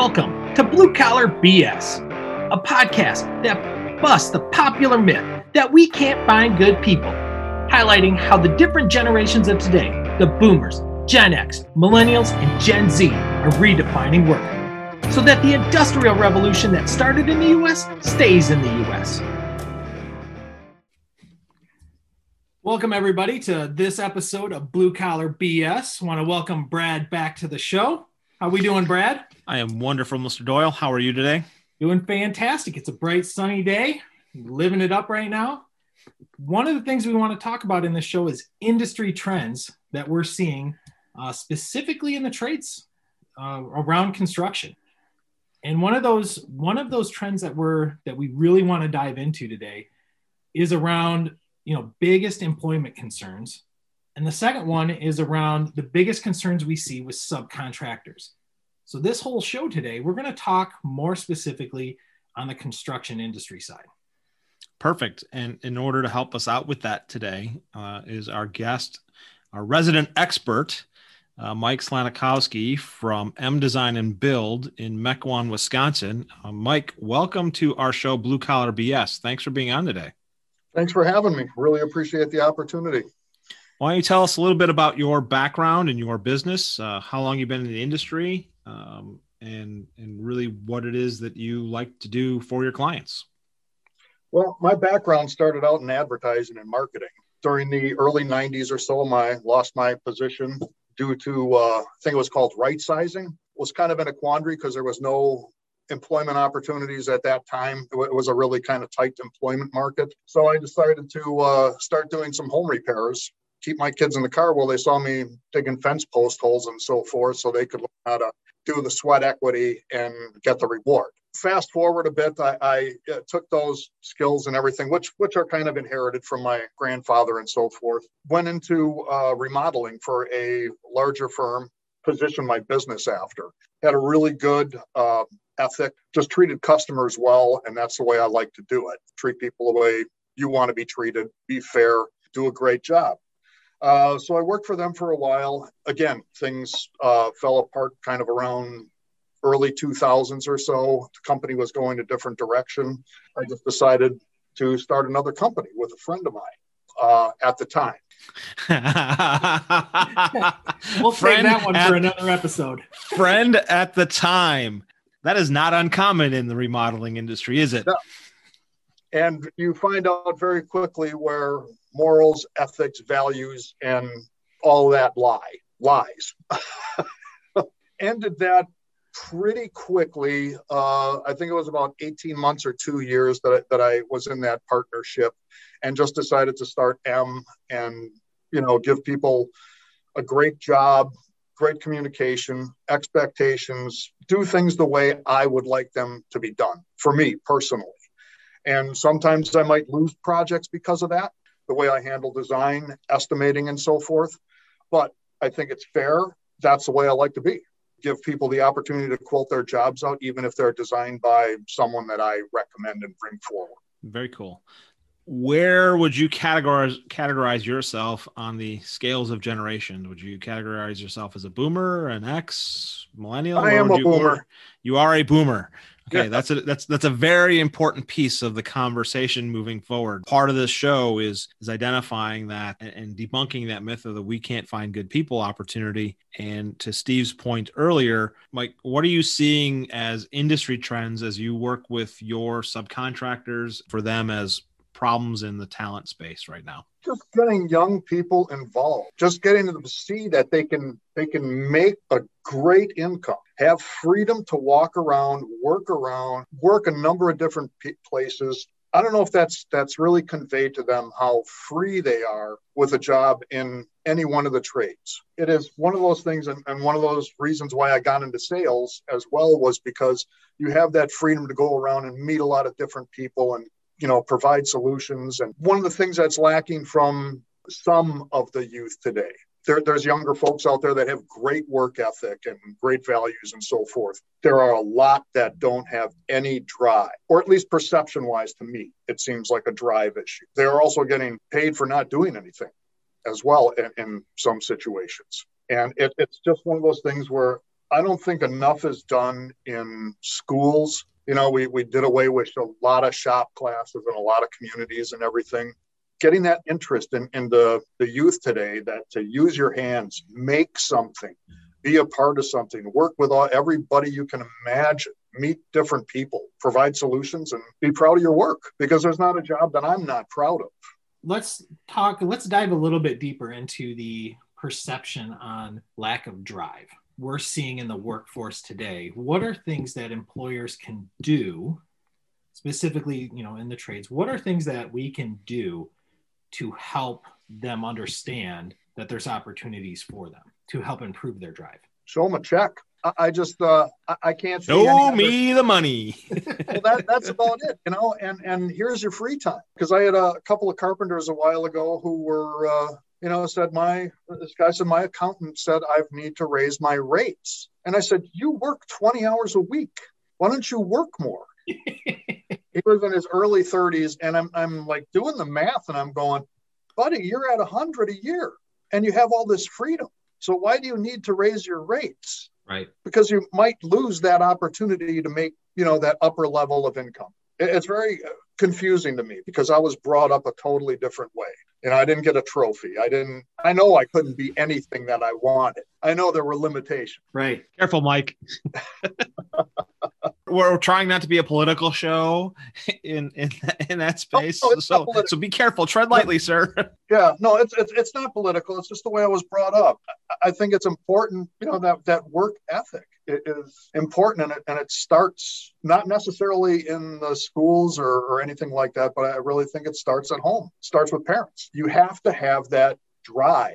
Welcome to Blue Collar BS, a podcast that busts the popular myth that we can't find good people, highlighting how the different generations of today, the boomers, Gen X, millennials, and Gen Z, are redefining work so that the industrial revolution that started in the US stays in the US. Welcome, everybody, to this episode of Blue Collar BS. Want to welcome Brad back to the show. How we doing, Brad? I am wonderful, Mr. Doyle. How are you today? Doing fantastic. It's a bright, sunny day. Living it up right now. One of the things we want to talk about in this show is industry trends that we're seeing, uh, specifically in the trades uh, around construction. And one of those one of those trends that we're that we really want to dive into today is around you know biggest employment concerns and the second one is around the biggest concerns we see with subcontractors. So, this whole show today, we're going to talk more specifically on the construction industry side. Perfect. And in order to help us out with that today uh, is our guest, our resident expert, uh, Mike Slanikowski from M Design and Build in Mequon, Wisconsin. Uh, Mike, welcome to our show, Blue Collar BS. Thanks for being on today. Thanks for having me. Really appreciate the opportunity. Why don't you tell us a little bit about your background and your business, uh, how long you've been in the industry, um, and and really what it is that you like to do for your clients? Well, my background started out in advertising and marketing. During the early '90s or so, I lost my position due to uh, I think it was called right sizing. Was kind of in a quandary because there was no employment opportunities at that time. It was a really kind of tight employment market. So I decided to uh, start doing some home repairs keep my kids in the car while they saw me digging fence post holes and so forth so they could learn how to do the sweat equity and get the reward. Fast forward a bit i, I uh, took those skills and everything which which are kind of inherited from my grandfather and so forth went into uh, remodeling for a larger firm positioned my business after. Had a really good uh, ethic just treated customers well and that's the way i like to do it. Treat people the way you want to be treated be fair do a great job uh, so I worked for them for a while. Again, things uh, fell apart kind of around early 2000s or so. The company was going a different direction. I just decided to start another company with a friend of mine uh, at the time. we'll friend that one for another episode. friend at the time. That is not uncommon in the remodeling industry, is it? No. And you find out very quickly where morals, ethics, values, and all that lie, lies. Ended that pretty quickly. Uh, I think it was about 18 months or two years that I, that I was in that partnership and just decided to start M and, you know, give people a great job, great communication, expectations, do things the way I would like them to be done for me personally. And sometimes I might lose projects because of that the way I handle design, estimating, and so forth. But I think it's fair. That's the way I like to be. Give people the opportunity to quote their jobs out, even if they're designed by someone that I recommend and bring forward. Very cool. Where would you categorize categorize yourself on the scales of generation? Would you categorize yourself as a boomer, an X, millennial? I am a you, boomer. You are a boomer. Okay, that's a that's that's a very important piece of the conversation moving forward. Part of this show is is identifying that and, and debunking that myth of the we can't find good people opportunity. And to Steve's point earlier, Mike, what are you seeing as industry trends as you work with your subcontractors for them as problems in the talent space right now? Just getting young people involved, just getting them to see that they can they can make a great income, have freedom to walk around, work around, work a number of different places. I don't know if that's that's really conveyed to them how free they are with a job in any one of the trades. It is one of those things, and, and one of those reasons why I got into sales as well was because you have that freedom to go around and meet a lot of different people and you know provide solutions. And one of the things that's lacking from some of the youth today there, there's younger folks out there that have great work ethic and great values and so forth. There are a lot that don't have any drive or at least perception wise to me it seems like a drive issue. They're also getting paid for not doing anything as well in, in some situations. And it, it's just one of those things where I don't think enough is done in schools. You know, we, we did away with a lot of shop classes in a lot of communities and everything. Getting that interest in, in the, the youth today that to use your hands, make something, be a part of something, work with all, everybody you can imagine, meet different people, provide solutions, and be proud of your work because there's not a job that I'm not proud of. Let's talk, let's dive a little bit deeper into the perception on lack of drive we're seeing in the workforce today. What are things that employers can do, specifically, you know, in the trades? What are things that we can do to help them understand that there's opportunities for them to help improve their drive? Show them a check. I just uh, I can't show me the money. well, that, that's about it, you know. And and here's your free time because I had a couple of carpenters a while ago who were uh, you know, said my this guy said my accountant said I need to raise my rates. And I said, You work 20 hours a week. Why don't you work more? he was in his early 30s, and I'm I'm like doing the math and I'm going, buddy, you're at hundred a year and you have all this freedom. So why do you need to raise your rates? Right. Because you might lose that opportunity to make, you know, that upper level of income. It's very uh, confusing to me because I was brought up a totally different way. You know, I didn't get a trophy. I didn't, I know I couldn't be anything that I wanted. I know there were limitations. Right. Careful, Mike. we're trying not to be a political show in in, in that space. Oh, so so be careful. Tread lightly, sir. Yeah, no, it's, it's it's not political. It's just the way I was brought up. I think it's important, you know, that that work ethic is important, and it and it starts not necessarily in the schools or, or anything like that, but I really think it starts at home. It starts with parents. You have to have that drive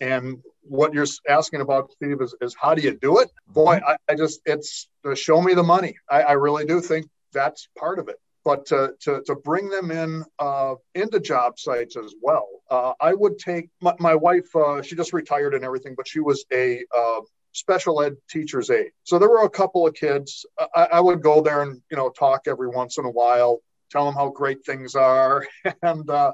and what you're asking about, Steve, is, is how do you do it? Boy, mm-hmm. I, I just, it's show me the money. I, I, really do think that's part of it. But to, to, to bring them in uh, into job sites as well, uh, I would take my, my wife, uh, she just retired and everything, but she was a uh, special ed teacher's aide. So there were a couple of kids. I, I would go there and, you know, talk every once in a while, tell them how great things are, and uh,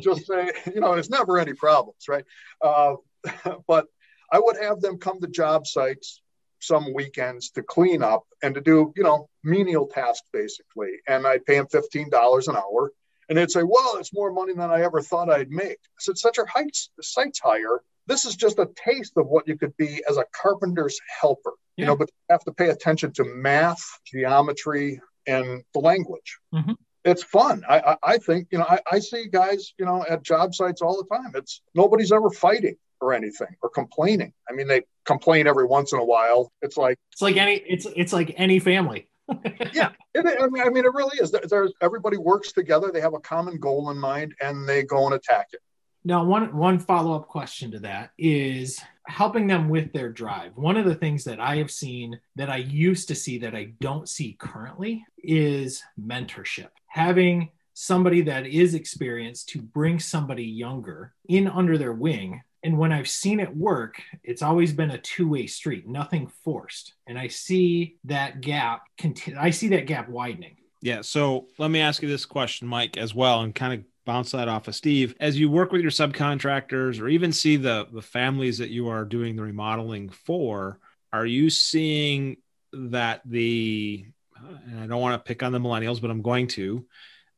just say, you know, there's never any problems, right? Uh, but I would have them come to job sites some weekends to clean up and to do, you know, menial tasks basically. And I'd pay them $15 an hour. And they'd say, well, it's more money than I ever thought I'd make. I said, such a heights, site's higher. This is just a taste of what you could be as a carpenter's helper, yeah. you know, but you have to pay attention to math, geometry, and the language. Mm-hmm it's fun. I, I, I, think, you know, I, I see guys, you know, at job sites all the time. It's nobody's ever fighting or anything or complaining. I mean, they complain every once in a while. It's like it's like any it's it's like any family. yeah, it, I mean, I mean, it really is. There's everybody works together. They have a common goal in mind, and they go and attack it. Now, one one follow up question to that is helping them with their drive. One of the things that I have seen that I used to see that I don't see currently is mentorship. Having somebody that is experienced to bring somebody younger in under their wing and when I've seen it work, it's always been a two-way street, nothing forced. And I see that gap continue. I see that gap widening. Yeah. So let me ask you this question, Mike, as well, and kind of bounce that off of Steve. As you work with your subcontractors or even see the the families that you are doing the remodeling for, are you seeing that the and I don't want to pick on the millennials, but I'm going to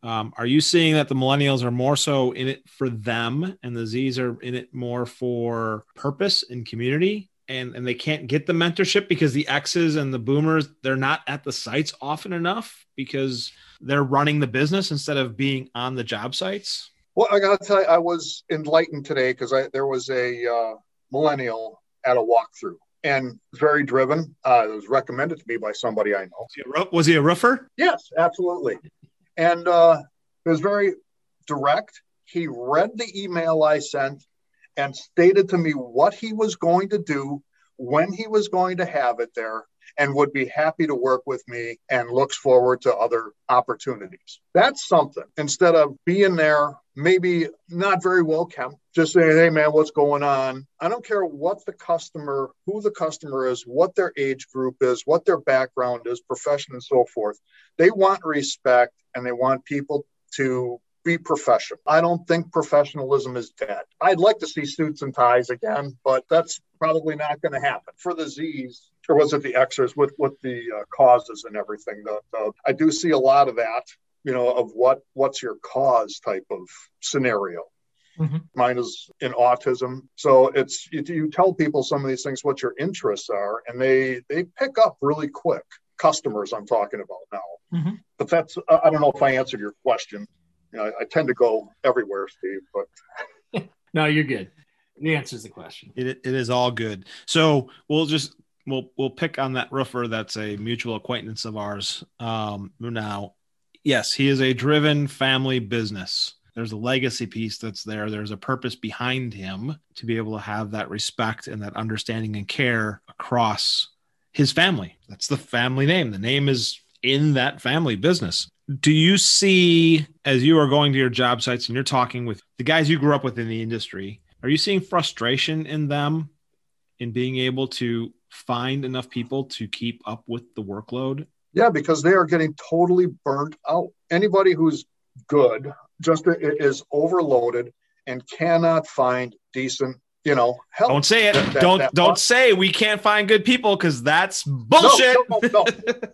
um, are you seeing that the millennials are more so in it for them and the Z's are in it more for purpose and community? And, and they can't get the mentorship because the X's and the boomers, they're not at the sites often enough because they're running the business instead of being on the job sites? Well, I got to tell you, I was enlightened today because there was a uh, millennial at a walkthrough and very driven. Uh, it was recommended to me by somebody I know. Was he a, was he a roofer? Yes, absolutely. And uh, it was very direct. He read the email I sent and stated to me what he was going to do, when he was going to have it there, and would be happy to work with me and looks forward to other opportunities. That's something instead of being there, maybe not very well kept, just saying, hey man, what's going on? I don't care what the customer, who the customer is, what their age group is, what their background is, profession, and so forth. They want respect and they want people to be professional. I don't think professionalism is dead. I'd like to see suits and ties again, but that's probably not going to happen. For the Z's, or was it the Xers with with the uh, causes and everything? The, the, I do see a lot of that, you know, of what what's your cause type of scenario. Mm-hmm. Mine is in autism, so it's you, you, tell people some of these things what your interests are, and they they pick up really quick. Customers, I'm talking about now. Mm-hmm. But that's I don't know if I answered your question. You know, I, I tend to go everywhere, Steve, but no, you're good. The answers the question. It, it is all good. So we'll just we'll we'll pick on that roofer that's a mutual acquaintance of ours um now. Yes he is a driven family business. There's a legacy piece that's there. There's a purpose behind him to be able to have that respect and that understanding and care across his family. That's the family name. The name is in that family business. Do you see as you are going to your job sites and you're talking with the guys you grew up with in the industry are you seeing frustration in them in being able to find enough people to keep up with the workload? Yeah, because they are getting totally burnt out. Anybody who's good just is overloaded and cannot find decent, you know, help. Don't say it. That, don't that don't say we can't find good people because that's bullshit. No, no,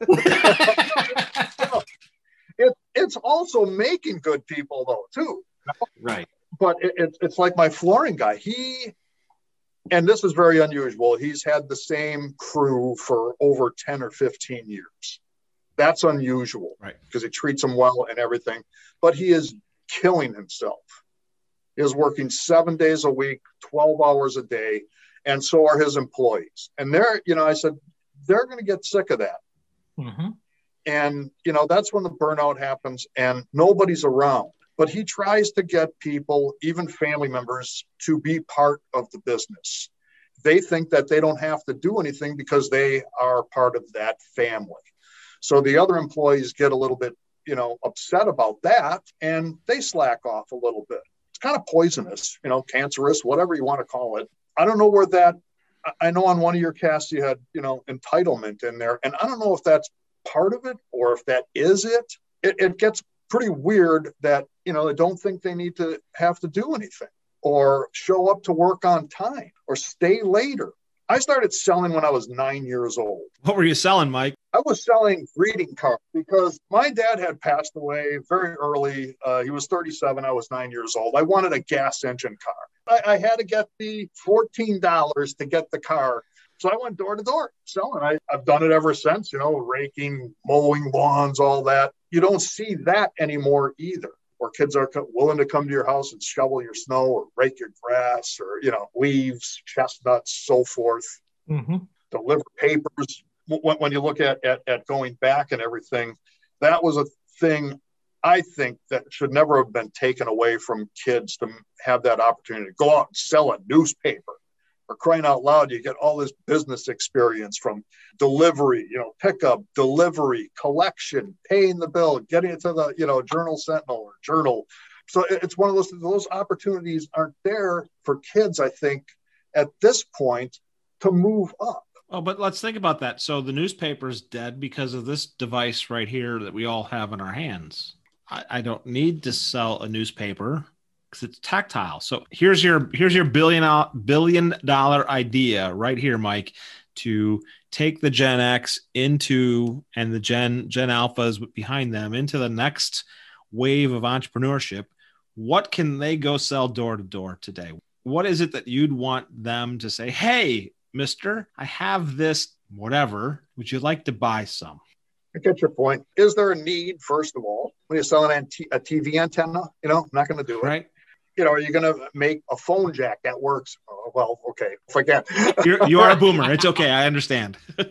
no, it, it's also making good people though too. Right. But it, it's like my flooring guy. He and this is very unusual. He's had the same crew for over 10 or 15 years. That's unusual right. because he treats them well and everything, but he is killing himself. He is working seven days a week, 12 hours a day, and so are his employees. And they're, you know, I said, they're going to get sick of that. Mm-hmm. And, you know, that's when the burnout happens and nobody's around but he tries to get people, even family members, to be part of the business. They think that they don't have to do anything because they are part of that family. So the other employees get a little bit, you know, upset about that and they slack off a little bit. It's kind of poisonous, you know, cancerous, whatever you want to call it. I don't know where that I know on one of your casts you had, you know, entitlement in there. And I don't know if that's part of it or if that is it. It, it gets pretty weird that you know they don't think they need to have to do anything or show up to work on time or stay later. I started selling when i was nine years old. What were you selling mike? I was selling greeting cards because my dad had passed away very early. Uh, he was 37 i was nine years old. I wanted a gas engine car. I, I had to get the $14 to get the car so I went door to door selling. I, have done it ever since, you know, raking, mowing lawns, all that. You don't see that anymore either. where kids are willing to come to your house and shovel your snow or rake your grass or, you know, leaves, chestnuts, so forth. Mm-hmm. Deliver papers. When, when you look at, at, at going back and everything, that was a thing I think that should never have been taken away from kids to have that opportunity to go out and sell a newspaper or crying out loud, you get all this business experience from delivery, you know, pickup, delivery, collection, paying the bill, getting it to the, you know, Journal Sentinel or Journal. So it's one of those, those opportunities aren't there for kids, I think, at this point to move up. Oh, but let's think about that. So the newspaper's dead because of this device right here that we all have in our hands. I, I don't need to sell a newspaper because it's tactile. So here's your here's your billion billion dollar idea right here, Mike, to take the Gen X into and the Gen Gen Alphas behind them into the next wave of entrepreneurship. What can they go sell door to door today? What is it that you'd want them to say? Hey, Mister, I have this whatever. Would you like to buy some? I get your point. Is there a need, first of all, when you're selling a TV antenna? You know, I'm not going to do it. Right you know, are you going to make a phone jack that works? Oh, well, okay, forget. You're, you are a boomer. It's okay. I understand. a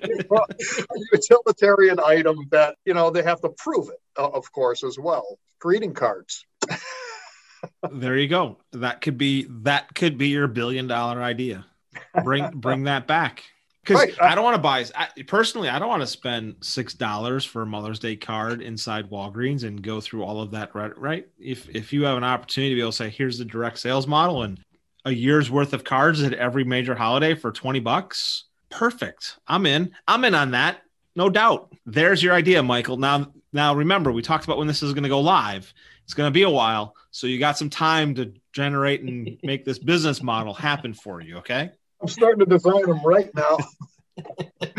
utilitarian item that, you know, they have to prove it, of course, as well. Greeting cards. there you go. That could be that could be your billion dollar idea. Bring bring that back because right. I don't want to buy. I, personally, I don't want to spend six dollars for a Mother's Day card inside Walgreens and go through all of that. Right, right. If if you have an opportunity to be able to say, "Here's the direct sales model," and a year's worth of cards at every major holiday for twenty bucks, perfect. I'm in. I'm in on that. No doubt. There's your idea, Michael. Now, now remember, we talked about when this is going to go live. It's going to be a while, so you got some time to generate and make this business model happen for you. Okay. I'm starting to design them right now.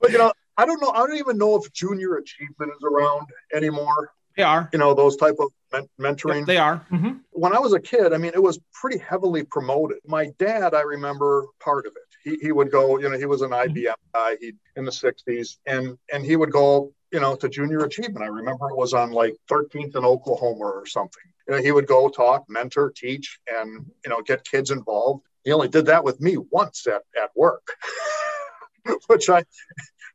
but you know, I don't know. I don't even know if junior achievement is around anymore. They are. You know, those type of men- mentoring. Yep, they are. Mm-hmm. When I was a kid, I mean, it was pretty heavily promoted. My dad, I remember part of it. He, he would go, you know, he was an IBM guy he, in the 60s, and and he would go, you know, to junior achievement. I remember it was on like 13th in Oklahoma or something. You know, he would go talk, mentor, teach, and you know, get kids involved. He only did that with me once at, at work, which I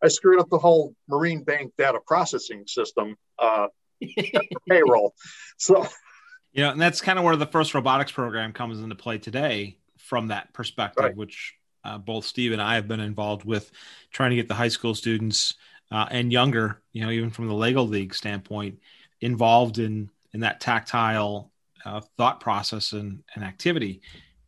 I screwed up the whole Marine Bank data processing system uh, payroll. So You know, and that's kind of where the first robotics program comes into play today from that perspective, Right. which uh, both Steve and I have been involved with trying to get the high school students uh, and younger, you know, even from the Lego League standpoint, involved in in that tactile uh, thought process and, and activity.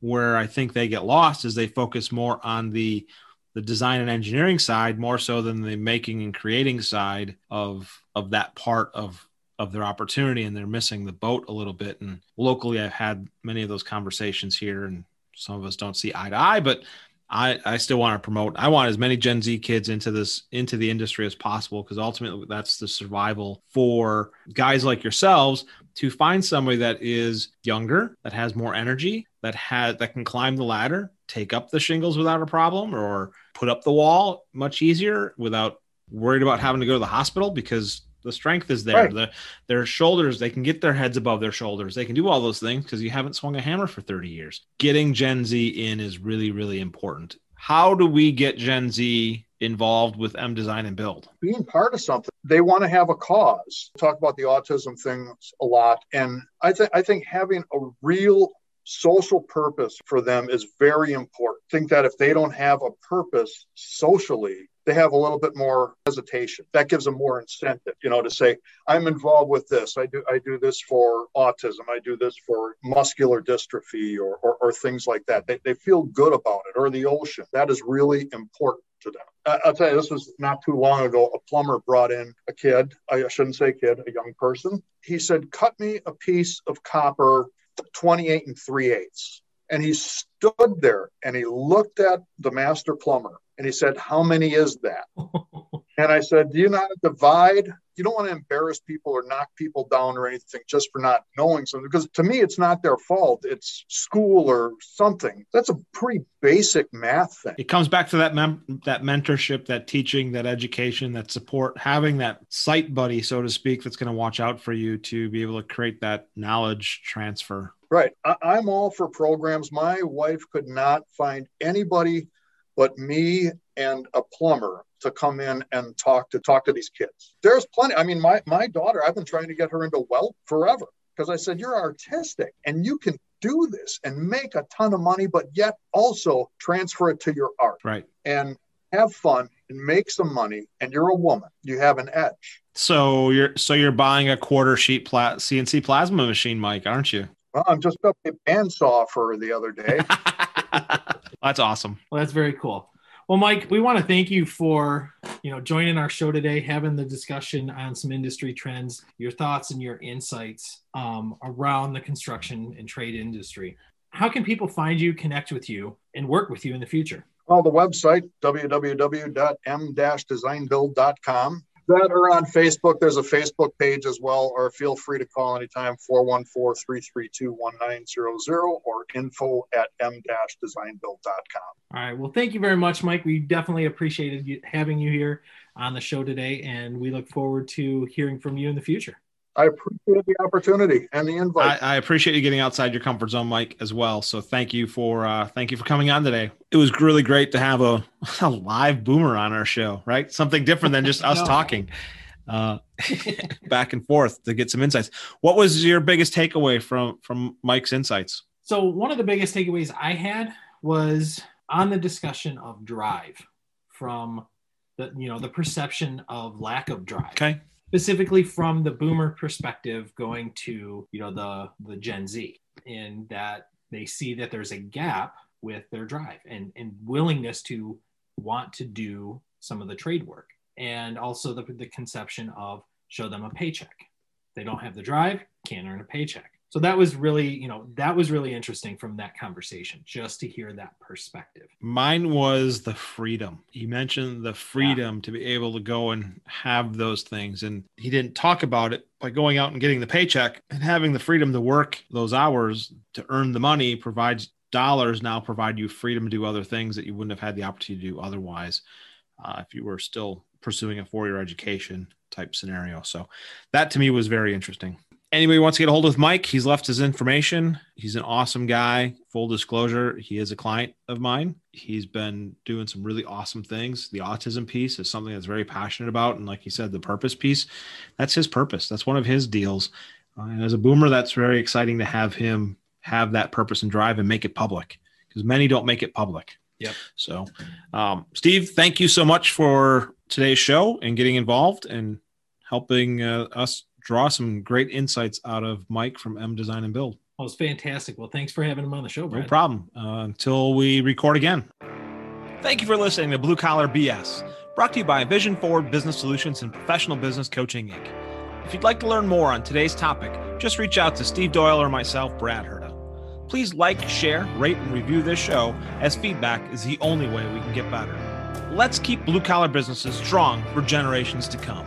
Where I think they get lost is they focus more on the the design and engineering side more so than the making and creating side of of that part of of their opportunity and they're missing the boat a little bit. And locally i've had many of those conversations here and some of us don't see eye to eye but i i still want to promote i want as many gen z kids into this into the industry as possible because ultimately that's the survival for guys like yourselves to find somebody that is younger that has more energy that has that can climb the ladder take up the shingles without a problem or put up the wall much easier without worried about having to go to the hospital because the strength is there. Right. The, their shoulders, they can get their heads above their shoulders. They can do all those things because you haven't swung a hammer for 30 years. Getting Gen Z in is really, really important. How do we get Gen Z involved with M Design and Build? being part of something, they want to have a cause. Talk about the autism thing a lot, and I think I think having a real social purpose for them is very important. Think that if they don't have a purpose socially, they have a little bit more hesitation. That gives them more incentive, you know, to say, I'm involved with this. I do I do this for autism. I do this for muscular dystrophy or or, or things like that. They, they feel good about it, or the ocean. That is really important to them. I'll tell you, this was not too long ago. A plumber brought in a kid. I shouldn't say kid, a young person. He said, "Cut me a piece of copper, 28 and 3 eighths." And he stood there and he looked at the master plumber and he said, "How many is that?" And I said, Do you not divide? You don't want to embarrass people or knock people down or anything just for not knowing something. Because to me, it's not their fault. It's school or something. That's a pretty basic math thing. It comes back to that mem- that mentorship, that teaching, that education, that support, having that sight buddy, so to speak, that's going to watch out for you to be able to create that knowledge transfer. Right. I, I'm all for programs. My wife could not find anybody but me and a plumber to come in and talk to talk to these kids. There's plenty. I mean, my my daughter, I've been trying to get her into weld forever because I said you're artistic and you can do this and make a ton of money, but yet also transfer it to your art Right. and have fun and make some money. And you're a woman. You have an edge. So you're so you're buying a quarter sheet pla- CNC plasma machine, Mike, aren't you? Well, I'm just up a bandsaw for her the other day. That's awesome. Well, that's very cool. Well, Mike, we want to thank you for you know joining our show today, having the discussion on some industry trends, your thoughts and your insights um, around the construction and trade industry. How can people find you, connect with you, and work with you in the future? Well, the website, www.m-designbuild.com. That or on Facebook. There's a Facebook page as well, or feel free to call anytime, 414-332-1900 or info at m-designbuild.com. All right. Well, thank you very much, Mike. We definitely appreciated you, having you here on the show today, and we look forward to hearing from you in the future. I appreciate the opportunity and the invite. I, I appreciate you getting outside your comfort zone, Mike, as well. So thank you for uh, thank you for coming on today. It was really great to have a, a live boomer on our show, right? Something different than just us No. talking uh, back and forth to get some insights. What was your biggest takeaway from from Mike's insights? So one of the biggest takeaways I had was on the discussion of drive from the you know the perception of lack of drive. Okay, Specifically from the boomer perspective going to you know the the Gen Z in that they see that there's a gap with their drive and, and willingness to want to do some of the trade work and also the, the conception of show them a paycheck. They don't have the drive can't earn a paycheck so that was really you know that was really interesting from that conversation just to hear that perspective. Mine was the freedom. He mentioned the freedom yeah. to be able to go and have those things and he didn't talk about it by going out and getting the paycheck and having the freedom to work those hours to earn the money provides dollars now provide you freedom to do other things that you wouldn't have had the opportunity to do otherwise uh, if you were still pursuing a four-year education type scenario. So that to me was very interesting anybody wants to get a hold of Mike, he's left his information. He's an awesome guy. Full disclosure, he is a client of mine. He's been doing some really awesome things. The autism piece is something that's very passionate about. And like he said, the purpose piece, that's his purpose. That's one of his deals. Uh, and as a boomer, that's very exciting to have him have that purpose and drive and make it public because many don't make it public. Yep. So, um, Steve, thank you so much for today's show and getting involved and helping uh, us draw some great insights out of Mike from M Design and Build. Well, it's fantastic. Well, thanks for having him on the show, Brad. No problem. Uh, until we record again. Thank you for listening to Blue Collar BS, brought to you by Vision Forward Business Solutions and Professional Business Coaching Inc. If you'd like to learn more on today's topic, just reach out to Steve Doyle or myself, Brad Herda. Please like, share, rate, and review this show, as feedback is the only way we can get better. Let's keep blue collar businesses strong for generations to come.